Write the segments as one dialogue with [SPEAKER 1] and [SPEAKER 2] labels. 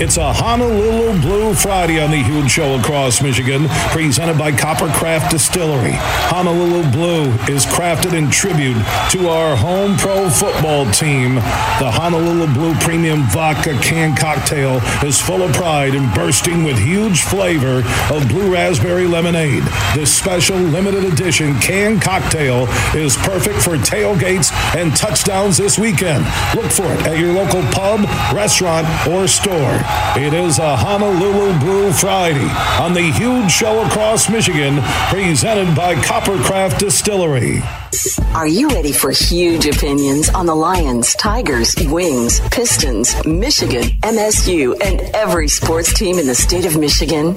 [SPEAKER 1] It's a Honolulu Blue Friday on the Huge Show across Michigan, presented by Coppercraft Distillery. Honolulu Blue is crafted in tribute to our home pro football team. The Honolulu Blue Premium Vodka Can Cocktail is full of pride and bursting with huge flavor of blue raspberry lemonade. This special limited edition can cocktail is perfect for tailgates and touchdowns this weekend. Look for it at your local pub, restaurant, or store. It is a Honolulu Blue Friday on the huge show across Michigan, presented by Coppercraft Distillery.
[SPEAKER 2] Are you ready for huge opinions on the Lions, Tigers, Wings, Pistons, Michigan, MSU, and every sports team in the state of Michigan?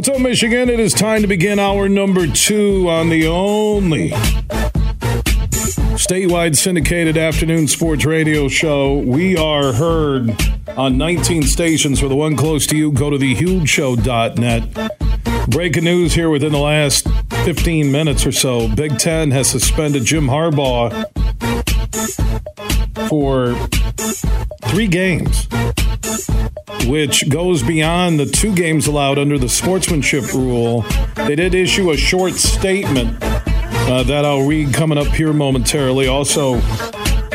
[SPEAKER 1] What's up, Michigan? It is time to begin our number two on the only statewide syndicated afternoon sports radio show. We are heard on 19 stations. For the one close to you, go to thehugeshow.net. Breaking news here within the last 15 minutes or so Big Ten has suspended Jim Harbaugh for three games which goes beyond the two games allowed under the sportsmanship rule. They did issue a short statement uh, that I'll read coming up here momentarily. Also,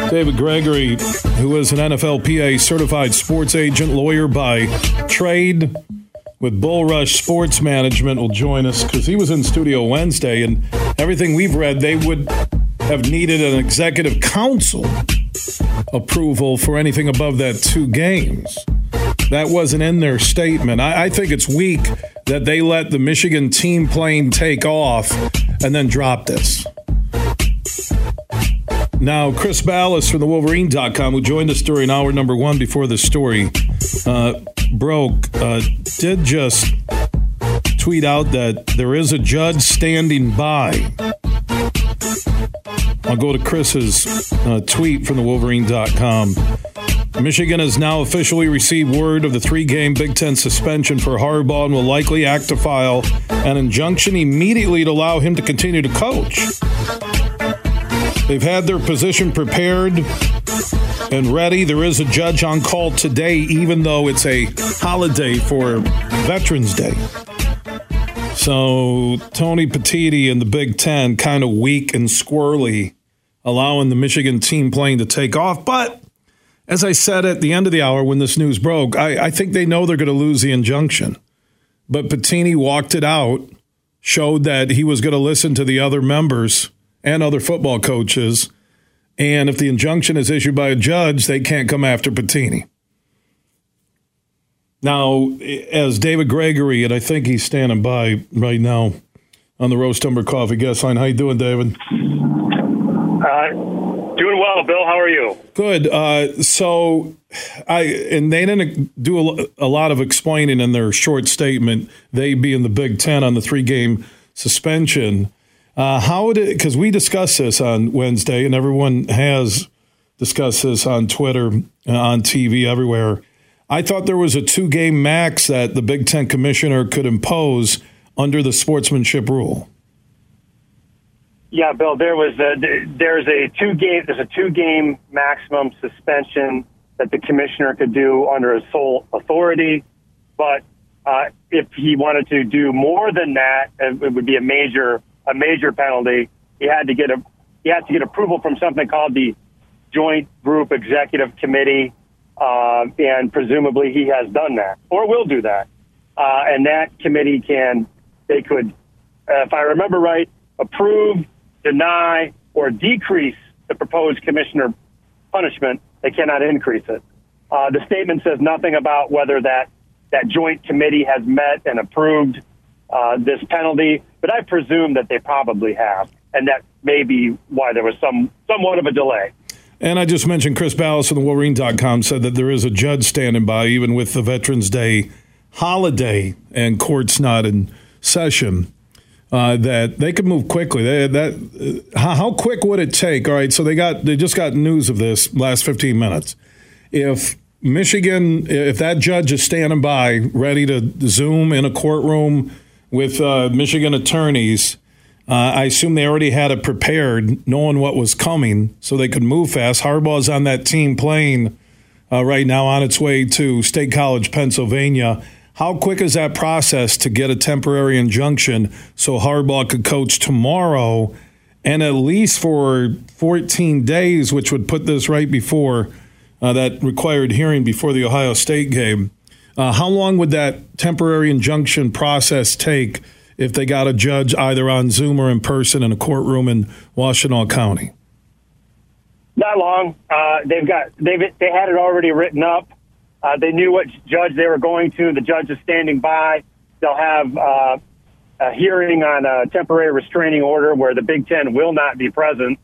[SPEAKER 1] David Gregory, who is an NFLPA certified sports agent, lawyer by trade with Bull Rush Sports Management, will join us because he was in studio Wednesday, and everything we've read, they would have needed an executive council approval for anything above that two games. That wasn't in their statement. I, I, think it's weak that they let the Michigan team plane take off and then drop this. Now, Chris Balas from the Wolverine.com, who joined us during hour number one before the story uh, broke, uh, did just tweet out that there is a judge standing by. I'll go to Chris's uh, tweet from the Wolverine.com. Michigan has now officially received word of the three game Big Ten suspension for Harbaugh and will likely act to file an injunction immediately to allow him to continue to coach. They've had their position prepared and ready. There is a judge on call today, even though it's a holiday for Veterans Day. So Tony Petitti and the Big Ten kind of weak and squirrely, allowing the Michigan team playing to take off. But as I said at the end of the hour when this news broke, I, I think they know they're going to lose the injunction. But Petitti walked it out, showed that he was going to listen to the other members and other football coaches. And if the injunction is issued by a judge, they can't come after Petitti. Now, as David Gregory, and I think he's standing by right now on the Roast Umber Coffee guest line. How you doing, David?
[SPEAKER 3] Uh, Doing well, Bill. How are you?
[SPEAKER 1] Good. Uh, so, I and they didn't do a, a, lot of explaining in their short statement. They being the Big Ten on the three game suspension. Uh, how it? Because we discussed this on Wednesday, and everyone has discussed this on Twitter, uh, on TV, everywhere. I thought there was a two game max that the Big Ten commissioner could impose under the sportsmanship rule.
[SPEAKER 3] Yeah, Bill. There was a, there's a two game there's a two game maximum suspension that the commissioner could do under his sole authority, but uh, if he wanted to do more than that, it would be a major a major penalty. He had to get a he had to get approval from something called the Joint Group Executive Committee, uh, and presumably he has done that or will do that. Uh, and that committee can they could, if I remember right, approve deny, or decrease the proposed commissioner punishment. They cannot increase it. Uh, the statement says nothing about whether that, that joint committee has met and approved uh, this penalty. but I presume that they probably have, and that may be why there was some somewhat of a delay.
[SPEAKER 1] And I just mentioned Chris Balas from the Wolverine.com said that there is a judge standing by, even with the Veterans Day holiday and courts not in session. Uh, that they could move quickly. They, that how, quick would it take? All right, so they got they just got news of this last 15 minutes. If Michigan, if that judge is standing by, ready to zoom in a courtroom with uh, Michigan attorneys, uh, I assume they already had it prepared, knowing what was coming, so they could move fast. Harbaugh's on that team playing uh, right now on its way to State College, Pennsylvania. How quick is that process to get a temporary injunction so Harbaugh could coach tomorrow and at least for 14 days, which would put this right before uh, that required hearing before the Ohio State game? Uh, how long would that temporary injunction process take if they got a judge either on Zoom or in person in a courtroom in Washtenaw County?
[SPEAKER 3] Not long. Uh, they've got they've they had it already written up. Uh, they knew what judge they were going to. The judge is standing by. They'll have uh, a hearing on a temporary restraining order where the Big Ten will not be present,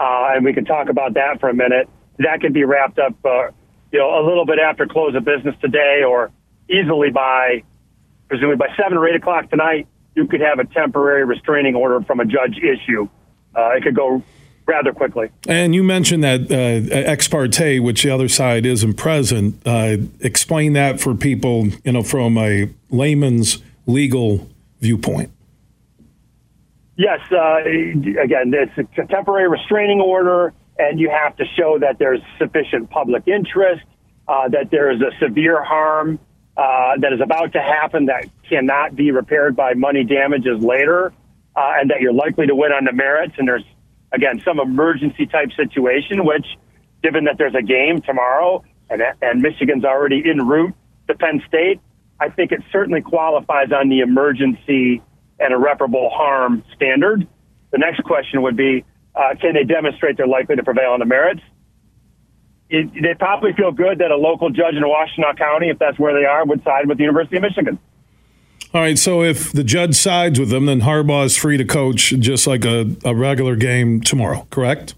[SPEAKER 3] uh, and we can talk about that for a minute. That could be wrapped up, uh, you know, a little bit after close of business today, or easily by, presumably by seven or eight o'clock tonight. You could have a temporary restraining order from a judge issue. Uh, it could go rather quickly.
[SPEAKER 1] And you mentioned that uh, ex parte, which the other side isn't present. Uh, explain that for people, you know, from a layman's legal viewpoint.
[SPEAKER 3] Yes, uh, again, it's a temporary restraining order, and you have to show that there's sufficient public interest, uh, that there is a severe harm uh, that is about to happen that cannot be repaired by money damages later, uh, and that you're likely to win on the merits, and there's again, some emergency type situation, which, given that there's a game tomorrow and, and Michigan's already en route to Penn State, I think it certainly qualifies on the emergency and irreparable harm standard. The next question would be, uh, can they demonstrate they're likely to prevail on the merits? It, they probably feel good that a local judge in Washtenaw County, if that's where they are, would side with the University of Michigan.
[SPEAKER 1] All right, so if the judge sides with them, then Harbaugh is free to coach just like a, a regular game tomorrow, correct?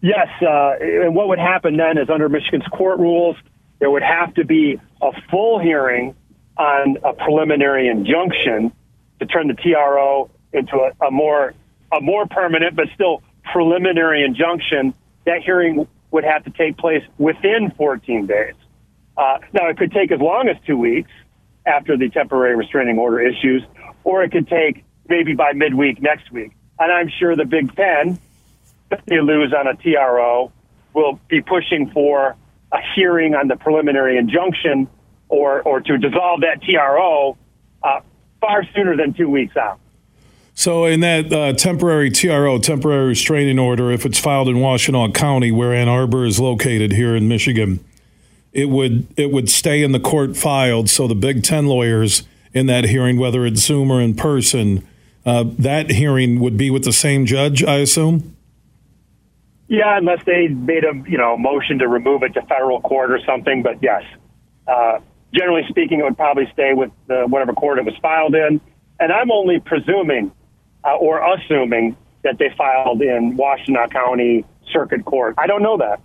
[SPEAKER 3] Yes, uh, and what would happen then is under Michigan's court rules, there would have to be a full hearing on a preliminary injunction to turn the TRO into a, a more a more permanent but still preliminary injunction. That hearing would have to take place within 14 days. Uh, now, it could take as long as two weeks after the temporary restraining order issues, or it could take maybe by midweek next week. And I'm sure the Big Ten, if they lose on a TRO, will be pushing for a hearing on the preliminary injunction or, or to dissolve that TRO uh, far sooner than two weeks out.
[SPEAKER 1] So, in that uh, temporary TRO, temporary restraining order, if it's filed in Washtenaw County, where Ann Arbor is located here in Michigan, it would it would stay in the court filed. So the Big Ten lawyers in that hearing, whether it's Zoom or in person, uh, that hearing would be with the same judge, I assume.
[SPEAKER 3] Yeah, unless they made a you know motion to remove it to federal court or something. But yes, uh, generally speaking, it would probably stay with the, whatever court it was filed in. And I'm only presuming uh, or assuming that they filed in Washtenaw County Circuit Court. I don't know that.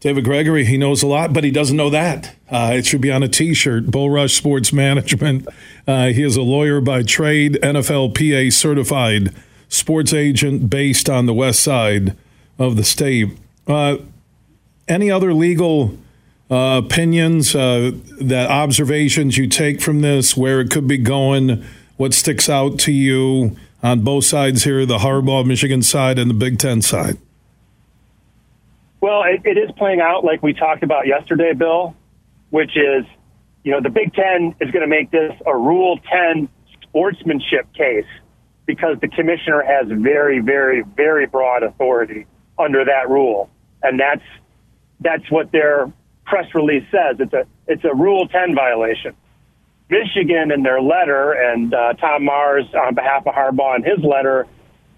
[SPEAKER 1] David Gregory, he knows a lot, but he doesn't know that. Uh, it should be on a T-shirt. Bull Rush Sports Management. Uh, he is a lawyer by trade, NFLPA certified sports agent based on the west side of the state. Uh, any other legal uh, opinions, uh, that observations you take from this, where it could be going, what sticks out to you on both sides here, the Harbaugh Michigan side and the Big Ten side?
[SPEAKER 3] Well, it, it is playing out like we talked about yesterday, Bill, which is, you know, the Big Ten is going to make this a Rule 10 sportsmanship case because the commissioner has very, very, very broad authority under that rule, and that's that's what their press release says. It's a it's a Rule 10 violation. Michigan, in their letter, and uh, Tom Mars, on behalf of Harbaugh, in his letter,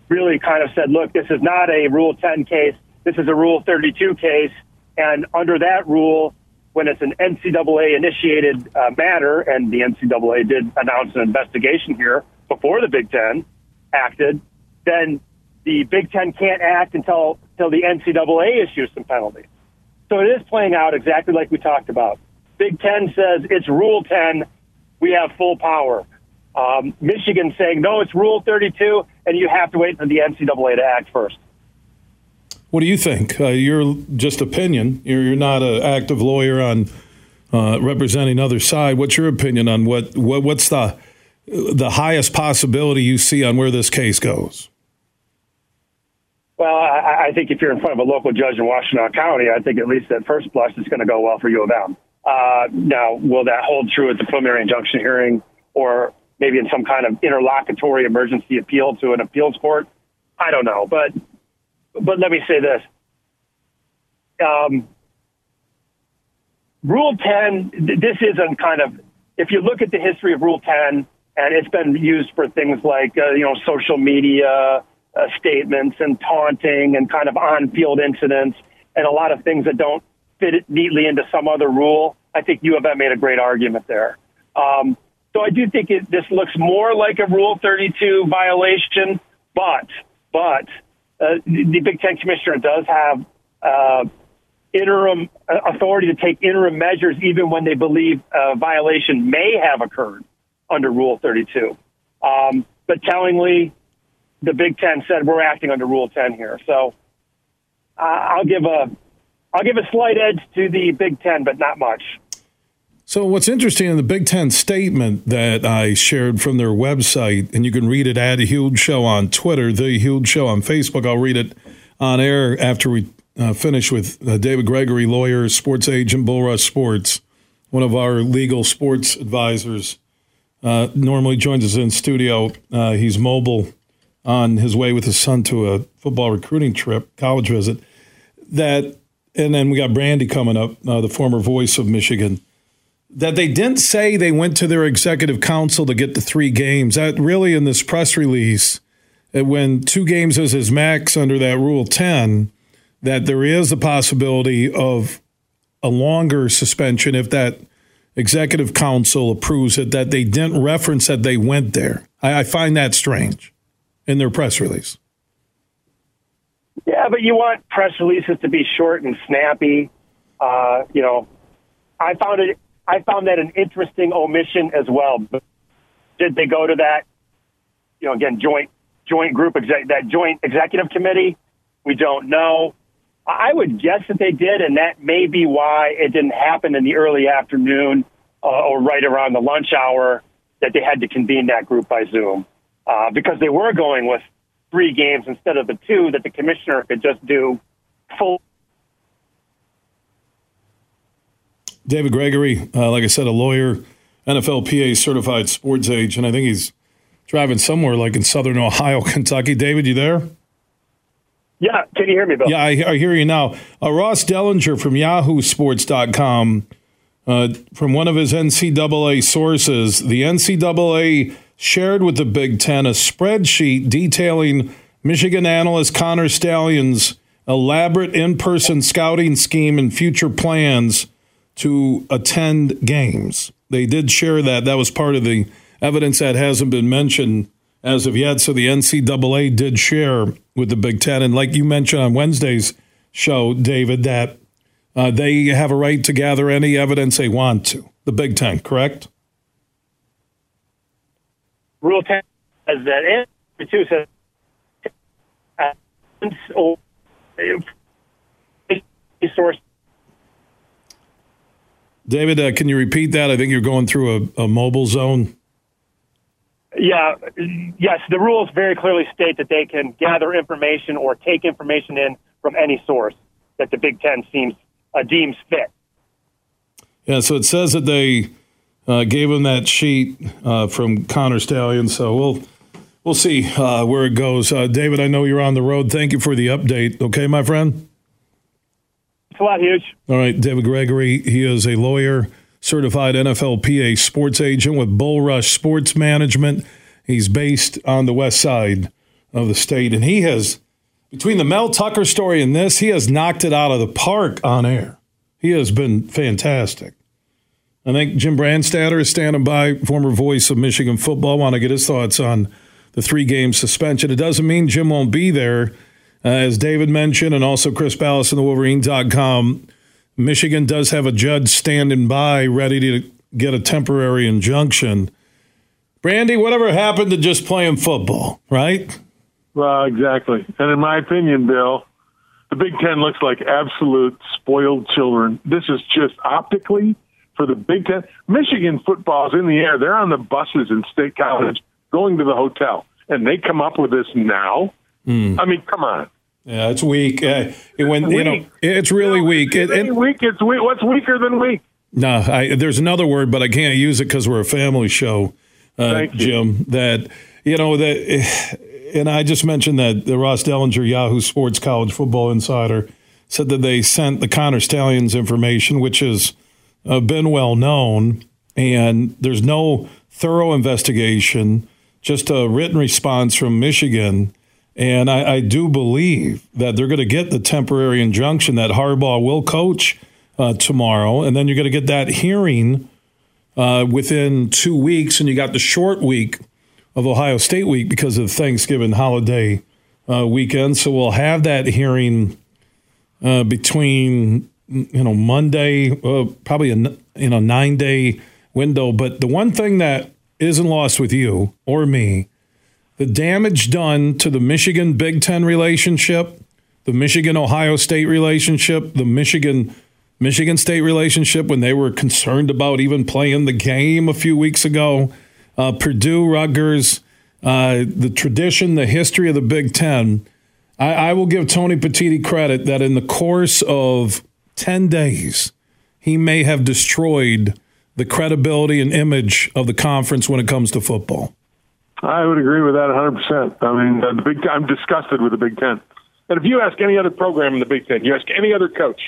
[SPEAKER 3] really kind of said, "Look, this is not a Rule 10 case. This is a Rule 32 case, and under that rule, when it's an NCAA initiated uh, matter, and the NCAA did announce an investigation here before the Big Ten acted, then the Big Ten can't act until until the NCAA issues some penalties. So it is playing out exactly like we talked about. Big Ten says it's Rule 10, we have full power. Um, Michigan saying no, it's Rule 32, and you have to wait for the NCAA to act first.
[SPEAKER 1] What do you think? Uh, you're just opinion. You're, you're not an active lawyer on uh, representing other side. What's your opinion on what, what what's the the highest possibility you see on where this case goes?
[SPEAKER 3] Well, I, I think if you're in front of a local judge in Washtenaw County, I think at least at first blush it's going to go well for U of M. Uh, now, will that hold true at the preliminary injunction hearing or maybe in some kind of interlocutory emergency appeal to an appeals court? I don't know, but but let me say this. Um, Rule 10, this isn't kind of, if you look at the history of Rule 10, and it's been used for things like, uh, you know, social media uh, statements and taunting and kind of on field incidents and a lot of things that don't fit it neatly into some other rule. I think U of M made a great argument there. Um, so I do think it, this looks more like a Rule 32 violation, but, but uh, the Big Ten commissioner does have uh, interim uh, authority to take interim measures even when they believe a violation may have occurred under Rule 32. Um, but tellingly, the Big Ten said we're acting under Rule 10 here. So uh, I'll give a I'll give a slight edge to the Big Ten, but not much.
[SPEAKER 1] So, what's interesting in the Big Ten statement that I shared from their website, and you can read it at a huge show on Twitter, the huge show on Facebook. I'll read it on air after we uh, finish with uh, David Gregory, lawyer, sports agent, Bull Rush Sports, one of our legal sports advisors. Uh, normally joins us in studio. Uh, he's mobile on his way with his son to a football recruiting trip, college visit. That, and then we got Brandy coming up, uh, the former voice of Michigan that they didn't say they went to their executive council to get the three games. That really, in this press release, when two games is his max under that Rule 10, that there is a possibility of a longer suspension if that executive council approves it, that they didn't reference that they went there. I, I find that strange in their press release.
[SPEAKER 3] Yeah, but you want press releases to be short and snappy. Uh, you know, I found it I found that an interesting omission as well. Did they go to that, you know, again, joint joint group exec, that joint executive committee? We don't know. I would guess that they did, and that may be why it didn't happen in the early afternoon uh, or right around the lunch hour that they had to convene that group by Zoom uh, because they were going with three games instead of the two that the commissioner could just do full
[SPEAKER 1] David Gregory, uh, like I said, a lawyer, NFLPA certified sports agent. I think he's driving somewhere like in southern Ohio, Kentucky. David, you there?
[SPEAKER 3] Yeah, can you hear me, Bill?
[SPEAKER 1] Yeah, I, I hear you now. Uh, Ross Dellenger from YahooSports.com, uh, from one of his NCAA sources, the NCAA shared with the Big Ten a spreadsheet detailing Michigan analyst Connor Stalions' elaborate in person scouting scheme and future plans to attend games. They did share that. That was part of the evidence that hasn't been mentioned as of yet. So the NCAA did share with the Big Ten. And like you mentioned on Wednesday's show, David, that uh, they have a right to gather any evidence they want to. The Big Ten, correct?
[SPEAKER 3] Rule 10 says that, and two says, uh, source
[SPEAKER 1] David, uh, can you repeat that? I think you're going through a, a mobile zone.
[SPEAKER 3] Yeah, yes. The rules very clearly state that they can gather information or take information in from any source that the Big Ten seems uh, deems fit.
[SPEAKER 1] Yeah, so it says that they uh, gave him that sheet uh, from Connor Stalions. So we'll we'll see uh, where it goes. Uh, David, I know you're on the road. Thank you for the update. Okay, my friend
[SPEAKER 3] a lot, huge.
[SPEAKER 1] All right, David Gregory. He is a lawyer, certified NFLPA sports agent with Bull Rush Sports Management. He's based on the west side of the state, and he has, between the Mel Tucker story and this, he has knocked it out of the park on air. He has been fantastic. I think Jim Brandstatter is standing by, former voice of Michigan football. Want to get his thoughts on the three game suspension. It doesn't mean Jim won't be there. Uh, as David mentioned, and also Chris Balas in the Wolverine.com, Michigan does have a judge standing by ready to get a temporary injunction. Brandy, whatever happened to just playing football, right?
[SPEAKER 4] Well, exactly. And in my opinion, Bill, the Big Ten looks like absolute spoiled children. This is just optically for the Big Ten. Michigan football's in the air. They're on the buses in State College going to the hotel, and they come up with this now. Mm. I mean, come on.
[SPEAKER 1] Yeah, it's weak. Uh, it, when it's you know, it's really weak.
[SPEAKER 4] It,
[SPEAKER 1] it,
[SPEAKER 4] weak. It's weak. What's weaker than weak?
[SPEAKER 1] No, I, there's another word, but I can't use it because we're a family show, uh, Jim. That you know that, and I just mentioned that the Ross Dellenger, Yahoo Sports College Football Insider, said that they sent the Connor Stalions information, which has uh, been well known, and there's no thorough investigation, just a written response from Michigan. And I, I do believe that they're going to get the temporary injunction that Harbaugh will coach uh, tomorrow, and then you're going to get that hearing uh, within two weeks, and you got the short week of Ohio State week because of Thanksgiving holiday uh, weekend. So we'll have that hearing uh, between you know Monday, uh, probably a you know nine day window. But the one thing that isn't lost with you or me, the damage done to the Michigan Big Ten relationship, the Michigan Ohio State relationship, the Michigan Michigan State relationship when they were concerned about even playing the game a few weeks ago. Uh, Purdue, Rutgers, uh, the tradition, the history of the Big Ten. I, I will give Tony Petitti credit that in the course of 10 days, he may have destroyed the credibility and image of the conference when it comes to football.
[SPEAKER 4] I would agree with that 100%. I mean, the Big I'm disgusted with the Big Ten. And if you ask any other program in the Big Ten, you ask any other coach,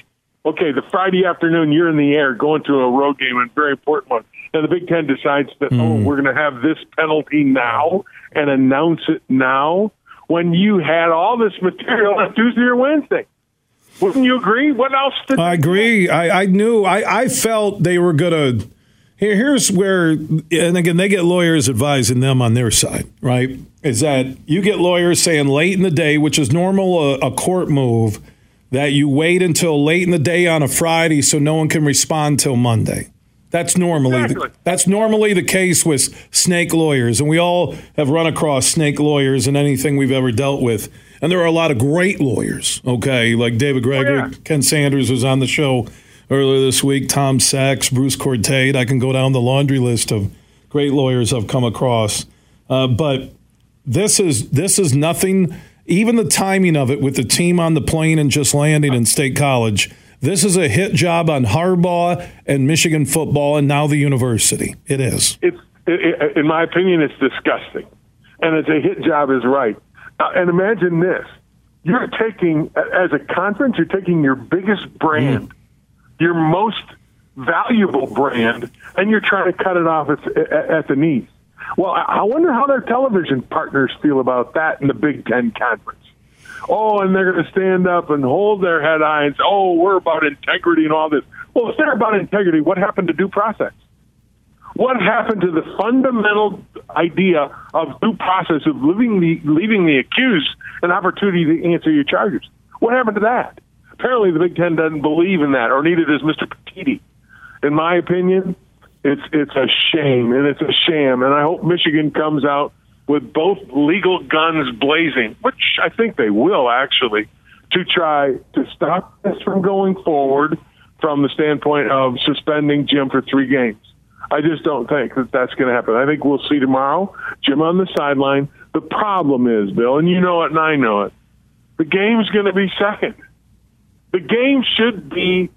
[SPEAKER 4] okay, the Friday afternoon you're in the air going to a road game, and very important one, and the Big Ten decides that mm. oh, we're going to have this penalty now and announce it now when you had all this material on Tuesday or Wednesday. Wouldn't you agree? What else? Did
[SPEAKER 1] I agree. I, I knew. I, I felt they were going to. Here, here's where, and again, they get lawyers advising them on their side, right? Is that you get lawyers saying late in the day, which is normal a, a court move that you wait until late in the day on a Friday so no one can respond till Monday. That's normally exactly. the, that's normally the case with snake lawyers, and we all have run across snake lawyers in anything we've ever dealt with. And there are a lot of great lawyers, okay, like David Gregory, oh, yeah. Ken Sanders was on the show earlier this week, Tom Sachs, Bruce Cortate. I can go down the laundry list of great lawyers I've come across. Uh, but this is this is nothing even the timing of it with the team on the plane and just landing in State College, this is a hit job on Harbaugh and Michigan football and now the university. It is.
[SPEAKER 4] It's, it, in my opinion, it's disgusting. And it's a hit job is right. Uh, and imagine this. You're taking, as a conference, you're taking your biggest brand, mm. Your most valuable brand, and you're trying to cut it off at, at the knees. Well, I wonder how their television partners feel about that in the Big Ten Conference. Oh, and they're going to stand up and hold their head high and say, oh, we're about integrity and all this. Well, if they're about integrity, what happened to due process? What happened to the fundamental idea of due process of leaving the, leaving the accused an opportunity to answer your charges? What happened to that? Apparently, the Big Ten doesn't believe in that, or neither does Mr. Petitti. In my opinion, it's it's a shame and it's a sham. And I hope Michigan comes out with both legal guns blazing, which I think they will actually, to try to stop this from going forward from the standpoint of suspending Jim for three games. I just don't think that that's going to happen. I think we'll see tomorrow Jim on the sideline. The problem is, Bill, and you know it and I know it, the game's going to be second. The game should be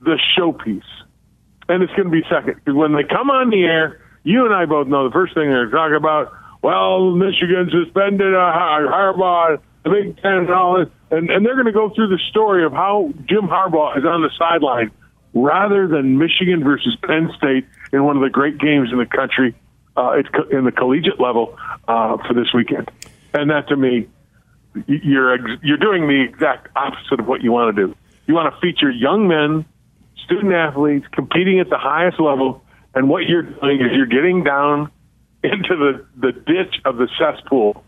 [SPEAKER 4] the showpiece and it's going to be second. Because when they come on the air, you and I both know the first thing they're talking about, well, Michigan suspended Harbaugh, the Big Ten, and all this. And, and they're going to go through the story of how Jim Harbaugh is on the sideline rather than Michigan versus Penn State in one of the great games in the country uh, in the collegiate level uh, for this weekend. And that to me, you're you're doing the exact opposite of what you want to do. You want to feature young men student athletes competing at the highest level, and what you're doing is you're getting down into the, the ditch of the cesspool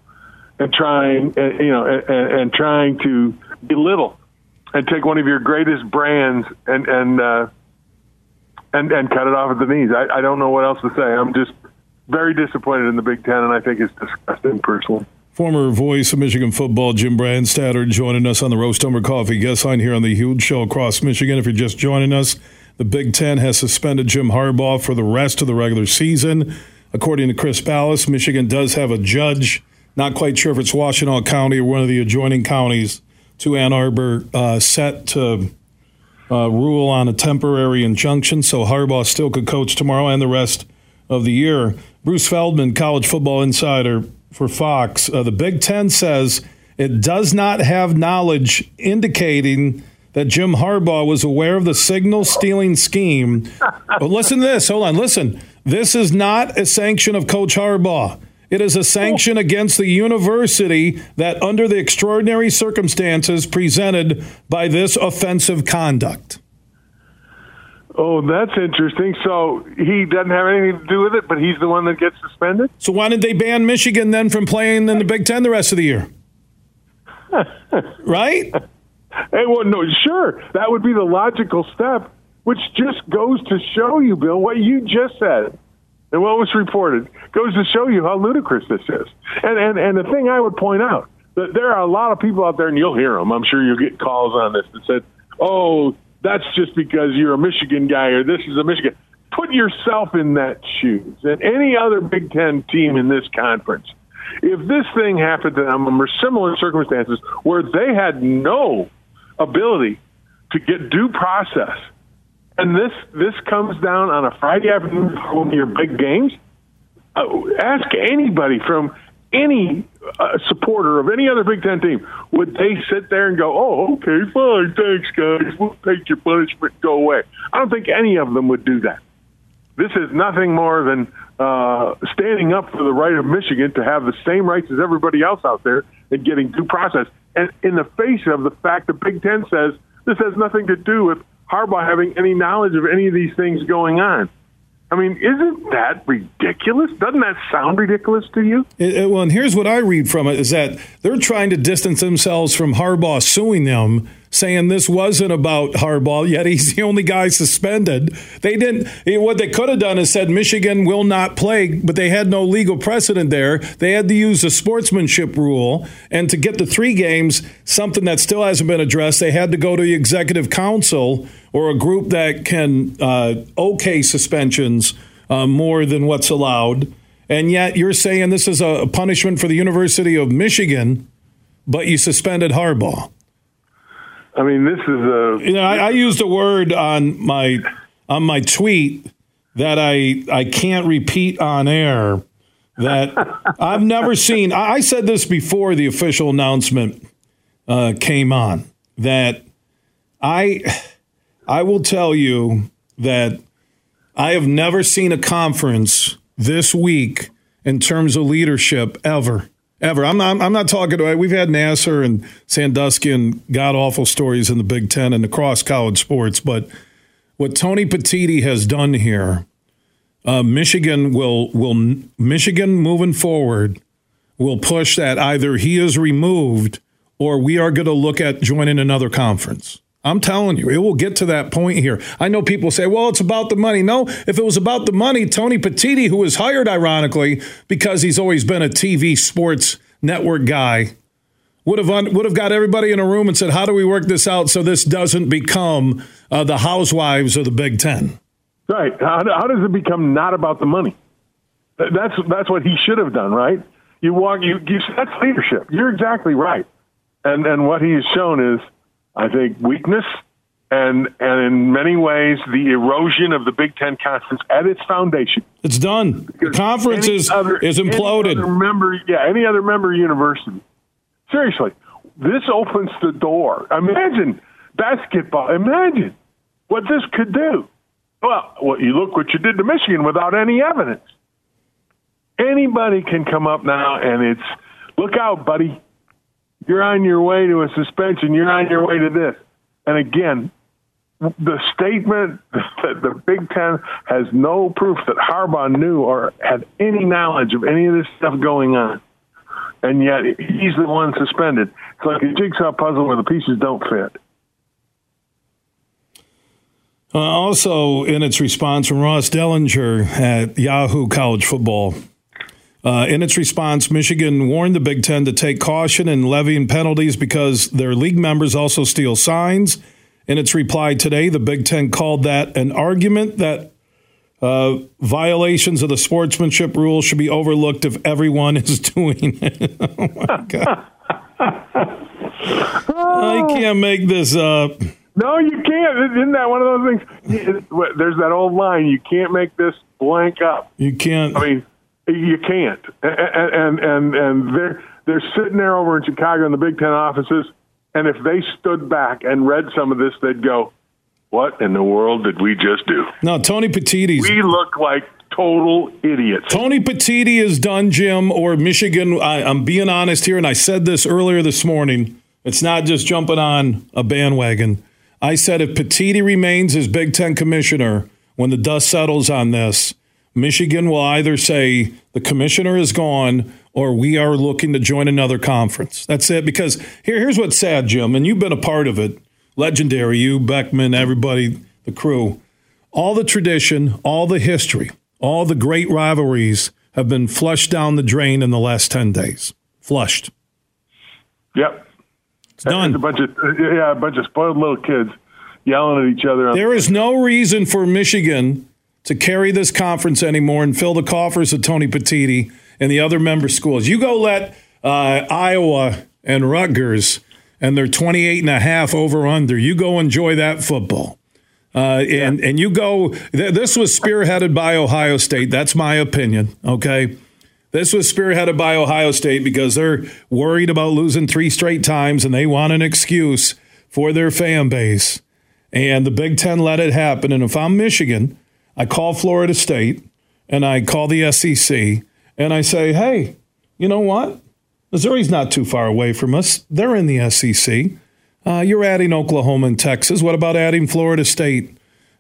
[SPEAKER 4] and trying, uh, you know, and, and trying to belittle and take one of your greatest brands and and uh, and and cut it off at the knees. I, I don't know what else to say. I'm just very disappointed in the Big Ten, and I think it's disgusting personally.
[SPEAKER 1] Former voice of Michigan football, Jim Brandstatter, joining us on the Roast Umber Coffee guest line here on the Huge Show across Michigan. If you're just joining us, the Big Ten has suspended Jim Harbaugh for the rest of the regular season. According to Chris Balas, Michigan does have a judge. Not quite sure if it's Washtenaw County or one of the adjoining counties to Ann Arbor, uh, set to uh, rule on a temporary injunction, so Harbaugh still could coach tomorrow and the rest of the year. Bruce Feldman, college football insider for Fox, uh, the Big Ten says it does not have knowledge indicating that Jim Harbaugh was aware of the signal stealing scheme. but listen to this. Hold on. Listen. This is not a sanction of Coach Harbaugh. It is a sanction against the university that, under the extraordinary circumstances presented by this offensive conduct.
[SPEAKER 4] Oh, that's interesting. So he doesn't have anything to do with it, but he's the one that gets suspended?
[SPEAKER 1] So why did they ban Michigan then from playing in the Big Ten the rest of the year? right?
[SPEAKER 4] Hey, well, no, sure. That would be the logical step, which just goes to show you, Bill, what you just said and what was reported goes to show you how ludicrous this is. And and and the thing I would point out that there are a lot of people out there, and you'll hear them. I'm sure you'll get calls on this that said, "Oh, that's just because you're a Michigan guy or this is a Michigan." Put yourself in that shoes and any other Big Ten team in this conference. If this thing happened to them under similar circumstances where they had no ability to get due process and this this comes down on a Friday afternoon for one of your big games. Uh, ask anybody from any uh, supporter of any other Big Ten team, would they sit there and go, "Oh, okay, fine, thanks, guys, we'll take your punishment, go away"? I don't think any of them would do that. This is nothing more than uh, standing up for the right of Michigan to have the same rights as everybody else out there and getting due process. And in the face of the fact the Big Ten says this has nothing to do with Harbaugh having any knowledge of any of these things going on. I mean, isn't that ridiculous? Doesn't that sound ridiculous to you?
[SPEAKER 1] It, it, well, and here's what I read from it is that they're trying to distance themselves from Harbaugh suing them saying this wasn't about Harbaugh, yet he's the only guy suspended. They didn't, what they could have done is said Michigan will not play, but they had no legal precedent there. They had to use the sportsmanship rule. And to get the three games, something that still hasn't been addressed, they had to go to the executive council or a group that can uh, okay suspensions uh, more than what's allowed. And yet you're saying this is a punishment for the University of Michigan, but you suspended Harbaugh.
[SPEAKER 4] I mean, this is a.
[SPEAKER 1] You know, I, I used a word on my on my tweet that I I can't repeat on air. That I've never seen. I said this before the official announcement uh, came on. That I I will tell you that I have never seen a conference this weak in terms of leadership ever ever. I'm not. I'm not talking. We've had Nassar and Sandusky and god awful stories in the Big Ten and across college sports, but what Tony Petitti has done here, uh, Michigan will will Michigan moving forward will push that either he is removed or we are going to look at joining another conference. I'm telling you, it will get to that point here. I know people say, well, it's about the money. No, if it was about the money, Tony Petitti, who was hired ironically because he's always been a TV sports network guy, would have would have got everybody in a room and said, "How do we work this out so this doesn't become uh, the housewives of the Big Ten?
[SPEAKER 4] Right? How, how does it become not about the money? That's that's what he should have done, right? You walk, you, you that's leadership. You're exactly right, and and what he has shown is I think weakness and and in many ways the erosion of the Big Ten conference at its foundation.
[SPEAKER 1] It's done. The conference is other, is imploded.
[SPEAKER 4] Any member, yeah, any other member university. Seriously, this opens the door. Imagine basketball. Imagine what this could do. Well, well, you look what you did to Michigan without any evidence. Anybody can come up now, and it's look out, buddy. You're on your way to a suspension. You're on your way to this. And again, the statement that the Big Ten has no proof that Harbaugh knew or had any knowledge of any of this stuff going on, and yet he's the one suspended. It's like a jigsaw puzzle where the pieces don't fit.
[SPEAKER 1] Uh, also, in its response from Ross Dellenger at Yahoo College Football, uh, in its response, Michigan warned the Big Ten to take caution in levying penalties because their league members also steal signs. In its reply today, the Big Ten called that an argument that uh, violations of the sportsmanship rule should be overlooked if everyone is doing it. oh my God. I can't make this up.
[SPEAKER 4] No, you can't. Isn't that one of those things? There's that old line: you can't make this blank up.
[SPEAKER 1] You can't.
[SPEAKER 4] I mean, you can't. And and and, and they're they're sitting there over in Chicago in the Big Ten offices, and if they stood back and read some of this, they'd go, "What in the world did we just do?"
[SPEAKER 1] No, Tony Petitti's.
[SPEAKER 4] We look like total idiots.
[SPEAKER 1] Tony Petitti is done, Jim, or Michigan. I, I'm being honest here, and I said this earlier this morning. It's not just jumping on a bandwagon. I said if Petitti remains as Big Ten commissioner when the dust settles on this, Michigan will either say the commissioner is gone or we are looking to join another conference. That's it. Because here, here's what's sad, Jim, and you've been a part of it. Legendary, you, Beckmann, everybody, the crew. All the tradition, all the history, all the great rivalries have been flushed down the drain in the last 10 days. Flushed.
[SPEAKER 4] Yep.
[SPEAKER 1] It's done.
[SPEAKER 4] It's a bunch of yeah, a bunch of spoiled little kids yelling at each other.
[SPEAKER 1] There is no reason for Michigan to carry this conference anymore and fill the coffers of Tony Petitti and the other member schools. You go let uh, Iowa and Rutgers and their 28 and a half over under. You go enjoy that football. Uh, and, and you go, th- this was spearheaded by Ohio State. That's my opinion. Okay. This was spearheaded by Ohio State because they're worried about losing three straight times and they want an excuse for their fan base. And the Big Ten let it happen. And if I'm Michigan, I call Florida State and I call the SEC and I say, hey, you know what? Missouri's not too far away from us. They're in the SEC. Uh, you're adding Oklahoma and Texas. What about adding Florida State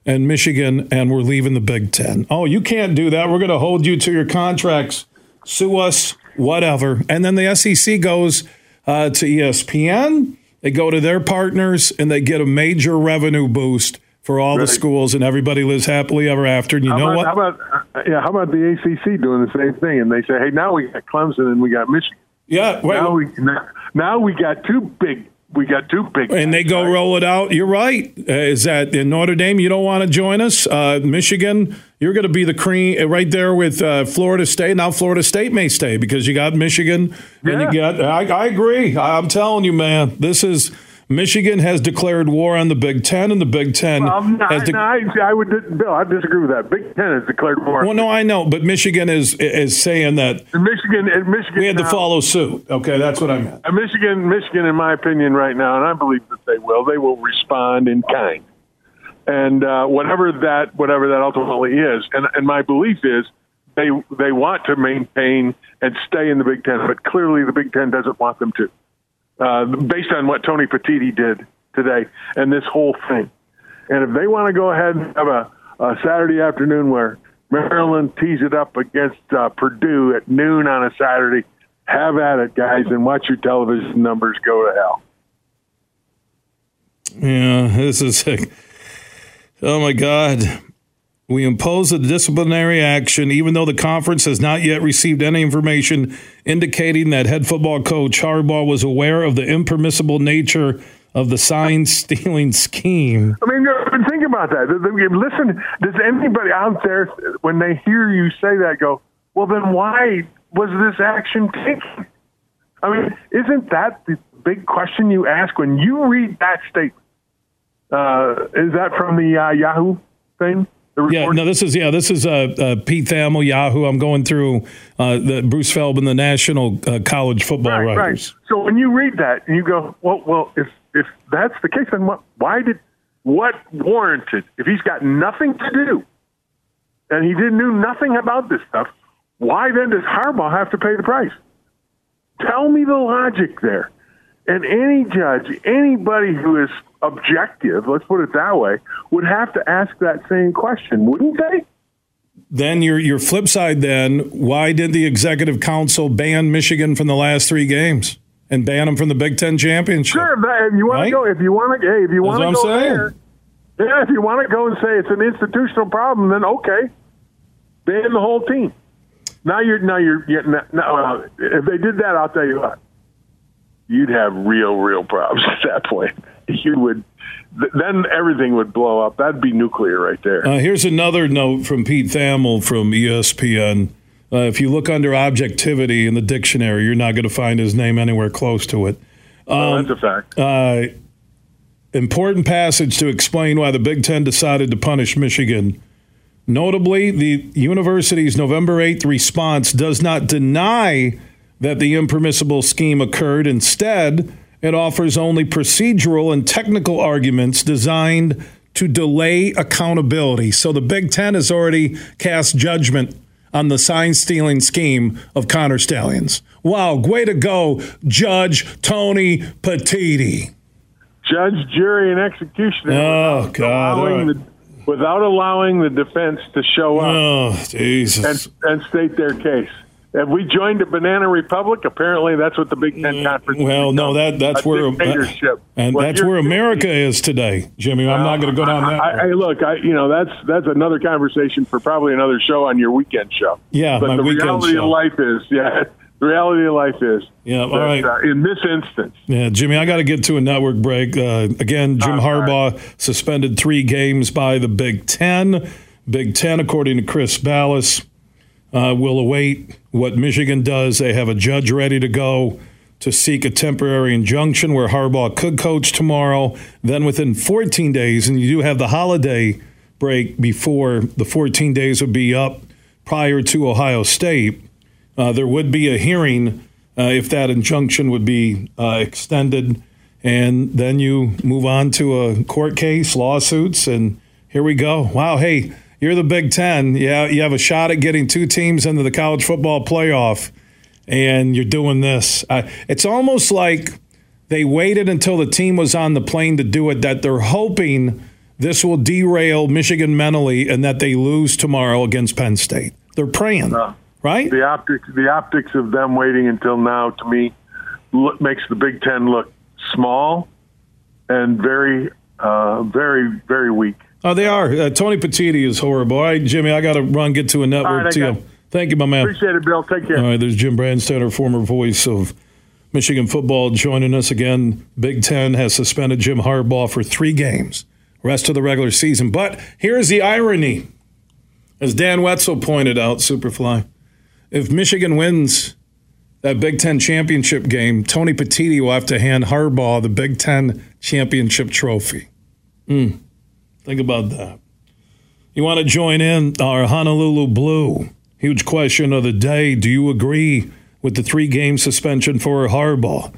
[SPEAKER 1] and Michigan and we're leaving the Big Ten? Oh, you can't do that. We're going to hold you to your contracts sue us, whatever. And then the SEC goes uh, to ESPN. They go to their partners and they get a major revenue boost for all right. the schools, and everybody lives happily ever after. And you
[SPEAKER 4] how
[SPEAKER 1] know
[SPEAKER 4] about,
[SPEAKER 1] what?
[SPEAKER 4] How about uh, yeah? How about the ACC doing the same thing? And they say, hey, now we got Clemson and we got Michigan.
[SPEAKER 1] Yeah,
[SPEAKER 4] wait, now we now we got two big we got two big.
[SPEAKER 1] And they go
[SPEAKER 4] right?
[SPEAKER 1] roll it out. You're right. Uh, is that in Notre Dame? You don't want to join us, uh, Michigan. You're going to be the cream uh, right there with uh, Florida State. Now Florida State may stay because you got Michigan,
[SPEAKER 4] yeah.
[SPEAKER 1] and you got. I, I agree. I'm telling you, man. This is Michigan has declared war on the Big Ten, and the Big Ten
[SPEAKER 4] well, no,
[SPEAKER 1] has.
[SPEAKER 4] De- no, I, I, would, Bill. I disagree with that. Big Ten has declared war.
[SPEAKER 1] Well, no, I know, but Michigan is is saying that
[SPEAKER 4] and Michigan. And Michigan.
[SPEAKER 1] We had
[SPEAKER 4] now,
[SPEAKER 1] to follow suit. Okay, that's what I meant.
[SPEAKER 4] Michigan, Michigan, in my opinion, right now, and I believe that they will. They will respond in kind, and uh, whatever that whatever that ultimately is, and and my belief is. They, they want to maintain and stay in the Big Ten, but clearly the Big Ten doesn't want them to uh, based on what Tony Petitti did today and this whole thing. And if they want to go ahead and have a, a Saturday afternoon where Maryland tees it up against uh, Purdue at noon on a Saturday, have at it, guys, and watch your television numbers go to hell.
[SPEAKER 1] Yeah, this is. Sick. Oh my God. We impose a disciplinary action, even though the conference has not yet received any information indicating that head football coach Harbaugh was aware of the impermissible nature of the sign stealing scheme.
[SPEAKER 4] I mean, think about that. Listen, does anybody out there, when they hear you say that, go, well, then why was this action taken? I mean, isn't that the big question you ask when you read that statement? Uh, is that from the uh, Yahoo thing?
[SPEAKER 1] Yeah, no, this is yeah, this is uh, uh, Pete Thamel, Yahoo. I'm going through uh, the Bruce Feldman, the National uh, College Football
[SPEAKER 4] right,
[SPEAKER 1] Writers.
[SPEAKER 4] Right. So when you read that and you go, well, well, if if that's the case, then what? Why did what warranted? If he's got nothing to do, and he didn't knew nothing about this stuff, why then does Harbaugh have to pay the price? Tell me the logic there. And any judge, anybody who is objective, let's put it that way, would have to ask that same question, wouldn't they?
[SPEAKER 1] Then your your flip side. Then why did the executive council ban Michigan from the last three games and ban them from the Big Ten championship?
[SPEAKER 4] Sure, if you want right? to go, if you want to, hey, if you want to go there, yeah, if you want to go and say it's an institutional problem, then okay, ban the whole team. Now you're now you're, you're now, uh, if they did that, I'll tell you what, you'd have real real problems at that point. You would then everything would blow up. That'd be nuclear right there.
[SPEAKER 1] Uh, here's another note from Pete Thamel from ESPN. Uh, if you look under objectivity in the dictionary, you're not going to find his name anywhere close to it.
[SPEAKER 4] Um, oh, that's a fact.
[SPEAKER 1] Uh, important passage to explain why the Big Ten decided to punish Michigan. Notably, the university's November 8th response does not deny that the impermissible scheme occurred. Instead, it offers only procedural and technical arguments designed to delay accountability. So the Big Ten has already cast judgment on the sign stealing scheme of Connor Stalions. Wow, way to go, Judge Tony Petitti.
[SPEAKER 4] Judge, jury, and executioner.
[SPEAKER 1] Oh,
[SPEAKER 4] without
[SPEAKER 1] God.
[SPEAKER 4] Allowing the, without allowing the defense to show up
[SPEAKER 1] oh, Jesus.
[SPEAKER 4] And, and state their case. Have we joined a banana republic? Apparently, that's what the Big Ten mm, Conference.
[SPEAKER 1] Well, no, that that's where
[SPEAKER 4] dictatorship,
[SPEAKER 1] and well, that's where America is today, Jimmy. I'm not going to go down that.
[SPEAKER 4] I, I, look, I you know that's that's another conversation for probably another show on your weekend show.
[SPEAKER 1] Yeah,
[SPEAKER 4] but the reality
[SPEAKER 1] show.
[SPEAKER 4] of life is, yeah, the reality of life is.
[SPEAKER 1] Yeah, all right.
[SPEAKER 4] Uh, in this instance.
[SPEAKER 1] Yeah, Jimmy, I got to get to a network break. Uh, again, Jim Harbaugh right. suspended three games by the Big Ten. Big Ten, according to Chris Balas, uh, will await what Michigan does. They have a judge ready to go to seek a temporary injunction where Harbaugh could coach tomorrow. Then within 14 days, and you do have the holiday break before the 14 days would be up prior to Ohio State, uh, there would be a hearing uh, if that injunction would be uh, extended. And then you move on to a court case, lawsuits, and here we go. Wow, hey, you're the Big Ten. Yeah, you have a shot at getting two teams into the college football playoff, and you're doing this. Uh, it's almost like they waited until the team was on the plane to do it. That they're hoping this will derail Michigan mentally, and that they lose tomorrow against Penn State. They're praying, uh, right?
[SPEAKER 4] The optics, the optics of them waiting until now, to me, look, makes the Big Ten look small and very, uh, very, very weak.
[SPEAKER 1] Oh, they are. Uh, Tony Petitti is horrible. All right, Jimmy, I got to run, get to a network right, deal. Thank you, my man.
[SPEAKER 4] Appreciate it, Bill. Take care.
[SPEAKER 1] All right, there's Jim Brandstatter, former voice of Michigan football, joining us again. Big Ten has suspended Jim Harbaugh for three games, rest of the regular season. But here's the irony. As Dan Wetzel pointed out, Superfly, if Michigan wins that Big Ten championship game, Tony Petitti will have to hand Harbaugh the Big Ten championship trophy. Hmm. Think about that. You want to join in our Honolulu Blue? Huge question of the day. Do you agree with the three game suspension for Harbaugh?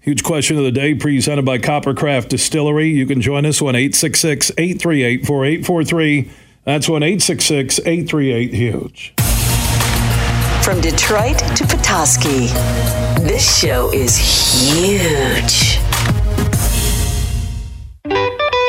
[SPEAKER 1] Huge question of the day presented by Coppercraft Distillery. You can join us on 866 838 4843. That's 1 866 838 Huge.
[SPEAKER 2] From Detroit to Petoskey, this show is huge.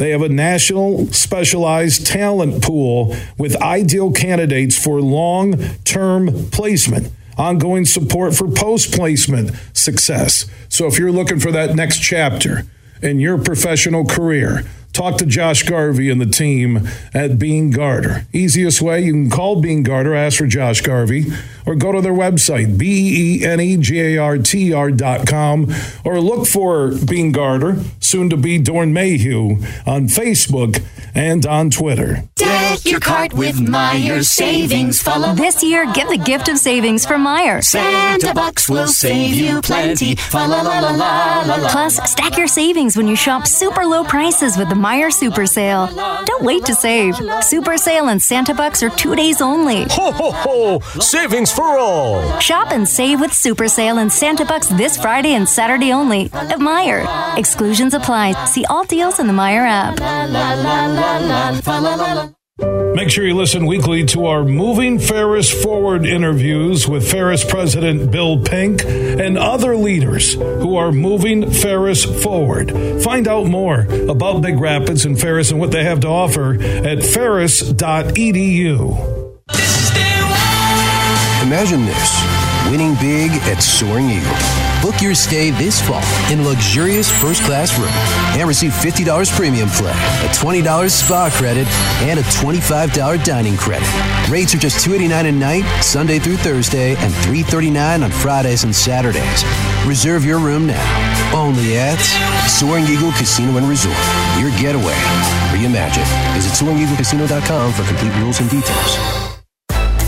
[SPEAKER 1] They have a national specialized talent pool with ideal candidates for long term placement, ongoing support for post placement success. So if you're looking for that next chapter, in your professional career. Talk to Josh Garvey and the team at Beene Garter. Easiest way, you can call Beene Garter, ask for Josh Garvey, or go to their website, B-E-N-E-G-A-R-T-R dot com, or look for Beene Garter, soon to be Doeren Mayhew, on Facebook and on Twitter.
[SPEAKER 5] Deck your cart with Meijer Savings. Follow
[SPEAKER 6] This year, get the gift of savings from Meijer.
[SPEAKER 5] Santa Bucks will save you plenty. La la la.
[SPEAKER 6] Plus, stack your savings when you shop super low prices with the Meijer Super Sale. Don't wait to save. Super Sale and Santa Bucks are two days only.
[SPEAKER 7] Ho, ho, ho! Savings for all!
[SPEAKER 6] Shop and save with Super Sale and Santa Bucks this Friday and Saturday only at Meijer. Exclusions apply. See all deals in the Meijer app.
[SPEAKER 1] Make sure you listen weekly to our Moving Ferris Forward interviews with Ferris President Bill Pink and other leaders who are moving Ferris forward. Find out more about Big Rapids and Ferris and what they have to offer at ferris.edu.
[SPEAKER 8] Imagine this winning big at Soaring Eagle. Book your stay this fall in luxurious first class room and receive $50 premium play, a $20 spa credit, and a $25 dining credit. Rates are just $289 a night, Sunday through Thursday, and 339 on Fridays and Saturdays. Reserve your room now. Only at Soaring Eagle Casino and Resort. Your getaway. Reimagine. Visit SoaringEagleCasino.com for complete rules and details.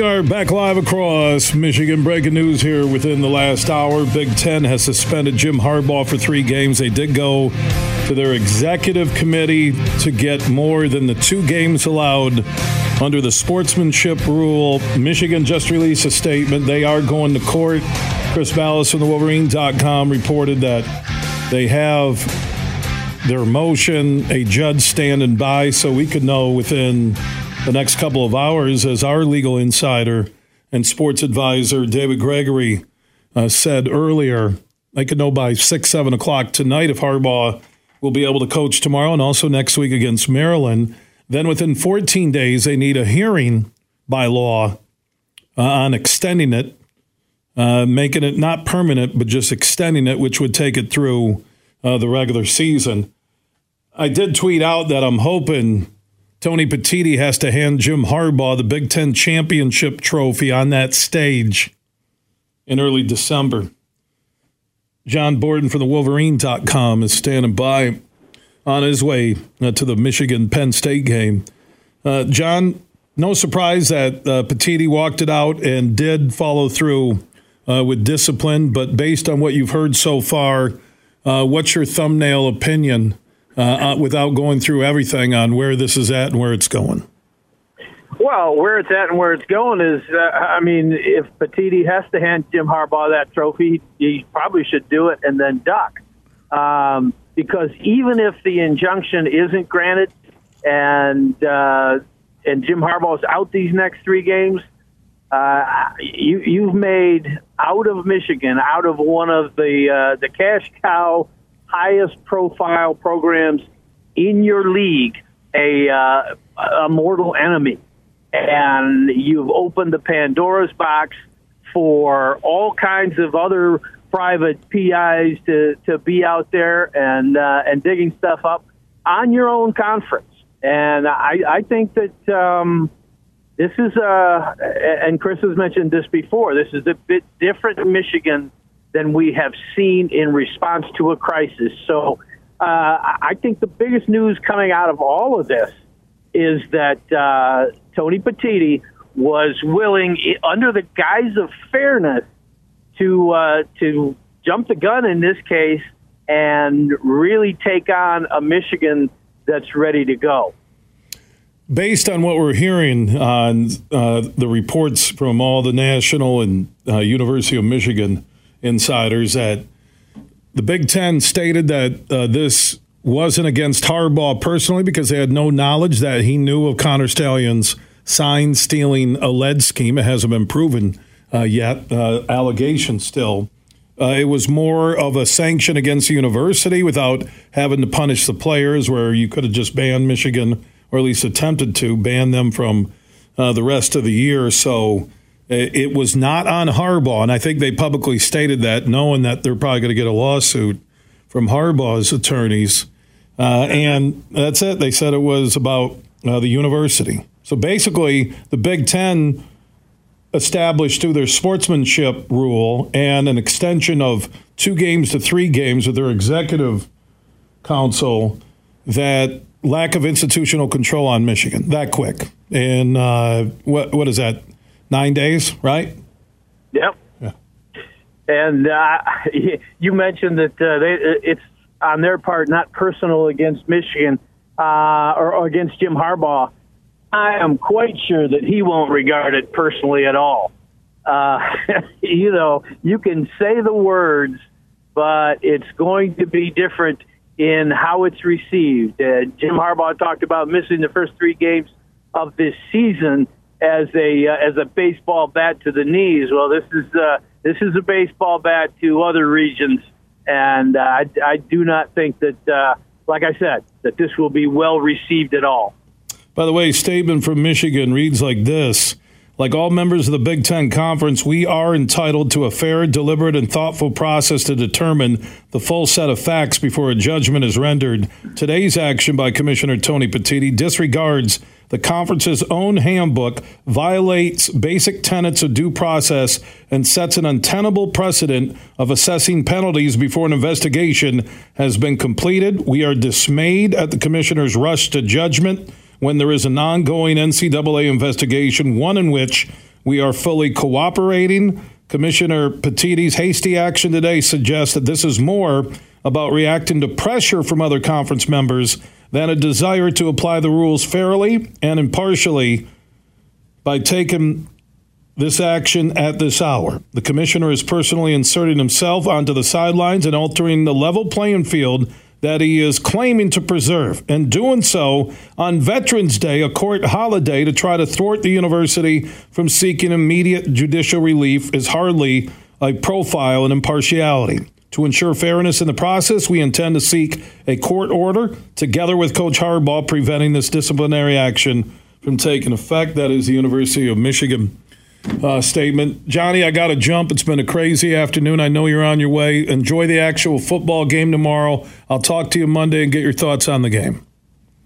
[SPEAKER 1] We are back live across Michigan. Breaking news here within the last hour. Big Ten has suspended Jim Harbaugh for three games. They did go to their executive committee to get more than the two games allowed under the sportsmanship rule. Michigan just released a statement. They are going to court. Chris Balas from the Wolverine.com reported that they have their motion, a judge standing by, so we could know within the next couple of hours, as our legal insider and sports advisor David Gregory uh, said earlier. I could know by six, seven o'clock tonight if Harbaugh will be able to coach tomorrow and also next week against Maryland. Then within 14 days, they need a hearing by law uh, on extending it, uh, making it not permanent, but just extending it, which would take it through uh, the regular season. I did tweet out that I'm hoping Tony Petitti has to hand Jim Harbaugh the Big Ten championship trophy on that stage in early December. John Borton from the Wolverine.com is standing by on his way uh, to the Michigan Penn State game. Uh, John, no surprise that uh, Petitti walked it out and did follow through uh, with discipline, but based on what you've heard so far, uh, what's your thumbnail opinion uh, uh, without going through everything on where this is at and where it's going?
[SPEAKER 9] Well, where it's at and where it's going is, uh, I mean, if Petitti has to hand Jim Harbaugh that trophy, he probably should do it and then duck. Um, because even if the injunction isn't granted and uh, and Jim Harbaugh's out these next three games, uh, you you've made out of Michigan, out of one of the uh, the cash cow highest profile programs in your league, a uh, a mortal enemy, and you've opened the Pandora's box for all kinds of other private PIs to, to be out there and uh, and digging stuff up on your own conference. And I, I think that um, this is uh, and Chris has mentioned this before. This is a bit different Michigan than we have seen in response to a crisis. So uh, I think the biggest news coming out of all of this is that uh, Tony Petitti was willing, under the guise of fairness, to uh, to jump the gun in this case and really take on a Michigan that's ready to go.
[SPEAKER 1] Based on what we're hearing on uh, the reports from all the national and uh, University of Michigan insiders, that the Big Ten stated that uh, this wasn't against Harbaugh personally because they had no knowledge that he knew of Connor Stalions' sign stealing a lead scheme. It hasn't been proven uh, yet, uh, allegation still. Uh, it was more of a sanction against the university without having to punish the players, where you could have just banned Michigan, or at least attempted to ban them from uh, the rest of the year. So it, was not on Harbaugh, and I think they publicly stated that, knowing that they're probably going to get a lawsuit from Harbaugh's attorneys. Uh, and that's it. They said it was about uh, the university. So basically, the Big Ten established through their sportsmanship rule and an extension of two games to three games with their executive council that lack of institutional control on Michigan that quick. And uh, what what is that? Nine days, right?
[SPEAKER 9] Yep.
[SPEAKER 1] Yeah.
[SPEAKER 9] And uh, you mentioned that uh, they, it's on their part not personal against Michigan uh, or, or against Jim Harbaugh. I am quite sure that he won't regard it personally at all. Uh, you know, you can say the words, but it's going to be different in how it's received. Uh, Jim Harbaugh talked about missing the first three games of this season as a uh, as a baseball bat to the knees. Well, this is uh, this is a baseball bat to other regions, and uh, I, I do not think that, uh, like I said, that this will be well received at all.
[SPEAKER 1] By the way, statement from Michigan reads like this. Like all members of the Big Ten Conference, we are entitled to a fair, deliberate, and thoughtful process to determine the full set of facts before a judgment is rendered. Today's action by Commissioner Tony Petitti disregards the conference's own handbook, violates basic tenets of due process, and sets an untenable precedent of assessing penalties before an investigation has been completed. We are dismayed at the Commissioner's rush to judgment when there is an ongoing NCAA investigation, one in which we are fully cooperating. Commissioner Petitti's hasty action today suggests that this is more about reacting to pressure from other conference members than a desire to apply the rules fairly and impartially by taking this action at this hour. The commissioner is personally inserting himself onto the sidelines and altering the level playing field that he is claiming to preserve, and doing so on Veterans Day, a court holiday, to try to thwart the university from seeking immediate judicial relief is hardly a profile in impartiality. To ensure fairness in the process, we intend to seek a court order together with Coach Harbaugh preventing this disciplinary action from taking effect. That is the University of Michigan uh, statement. Johnny, I got to jump. It's been a crazy afternoon. I know you're on your way. Enjoy the actual football game tomorrow. I'll talk to you Monday and get your thoughts on the game.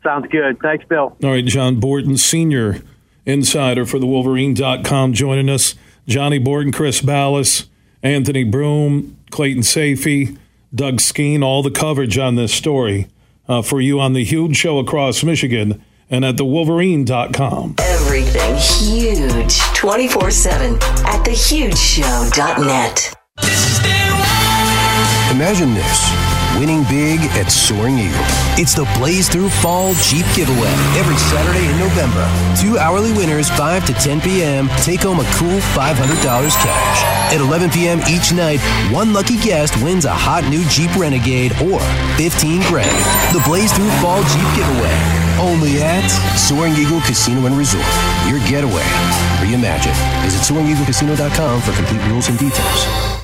[SPEAKER 9] Sounds good. Thanks, Bill.
[SPEAKER 1] All right, John Borton, senior insider for the Wolverine.com, joining us. Johnny Borton, Chris Balas, Anthony Broome, Clayton Sayfie, Doug Skene, all the coverage on this story uh, for you on the huge show across Michigan and at thewolverine.com.
[SPEAKER 2] Everything huge 24 7 at thehugeshow.net.
[SPEAKER 8] Imagine this winning big at Soaring Eagle. It's the Blaze Through Fall Jeep Giveaway every Saturday in November. Two hourly winners, 5 to 10 p.m., take home a cool $500 cash. At 11 p.m. each night, one lucky guest wins a hot new Jeep Renegade or 15 grand. The Blaze Through Fall Jeep Giveaway. Only at Soaring Eagle Casino and Resort. Your getaway. Reimagine. Visit SoaringEagleCasino.com for complete rules and details.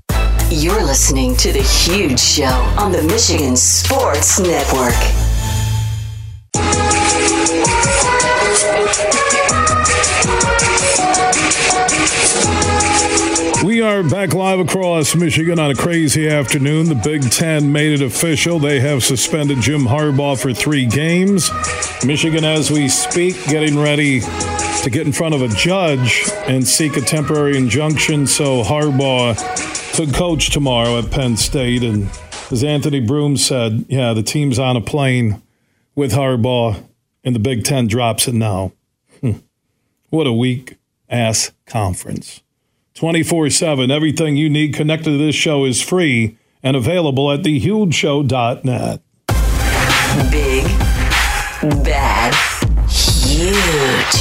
[SPEAKER 2] You're listening to The Huge Show on the Michigan Sports Network.
[SPEAKER 1] We are back live across Michigan on a crazy afternoon. The Big Ten made it official. They have suspended Jim Harbaugh for three games. Michigan, as we speak, getting ready to get in front of a judge and seek a temporary injunction so Harbaugh could coach tomorrow at Penn State. And as Anthony Broome said, yeah, the team's on a plane with Harbaugh, and the Big Ten drops it now. Hmm. What a weak ass conference. 24 7. Everything you need connected to this show is free and available at thehugeshow.net.
[SPEAKER 2] Big, bad, huge.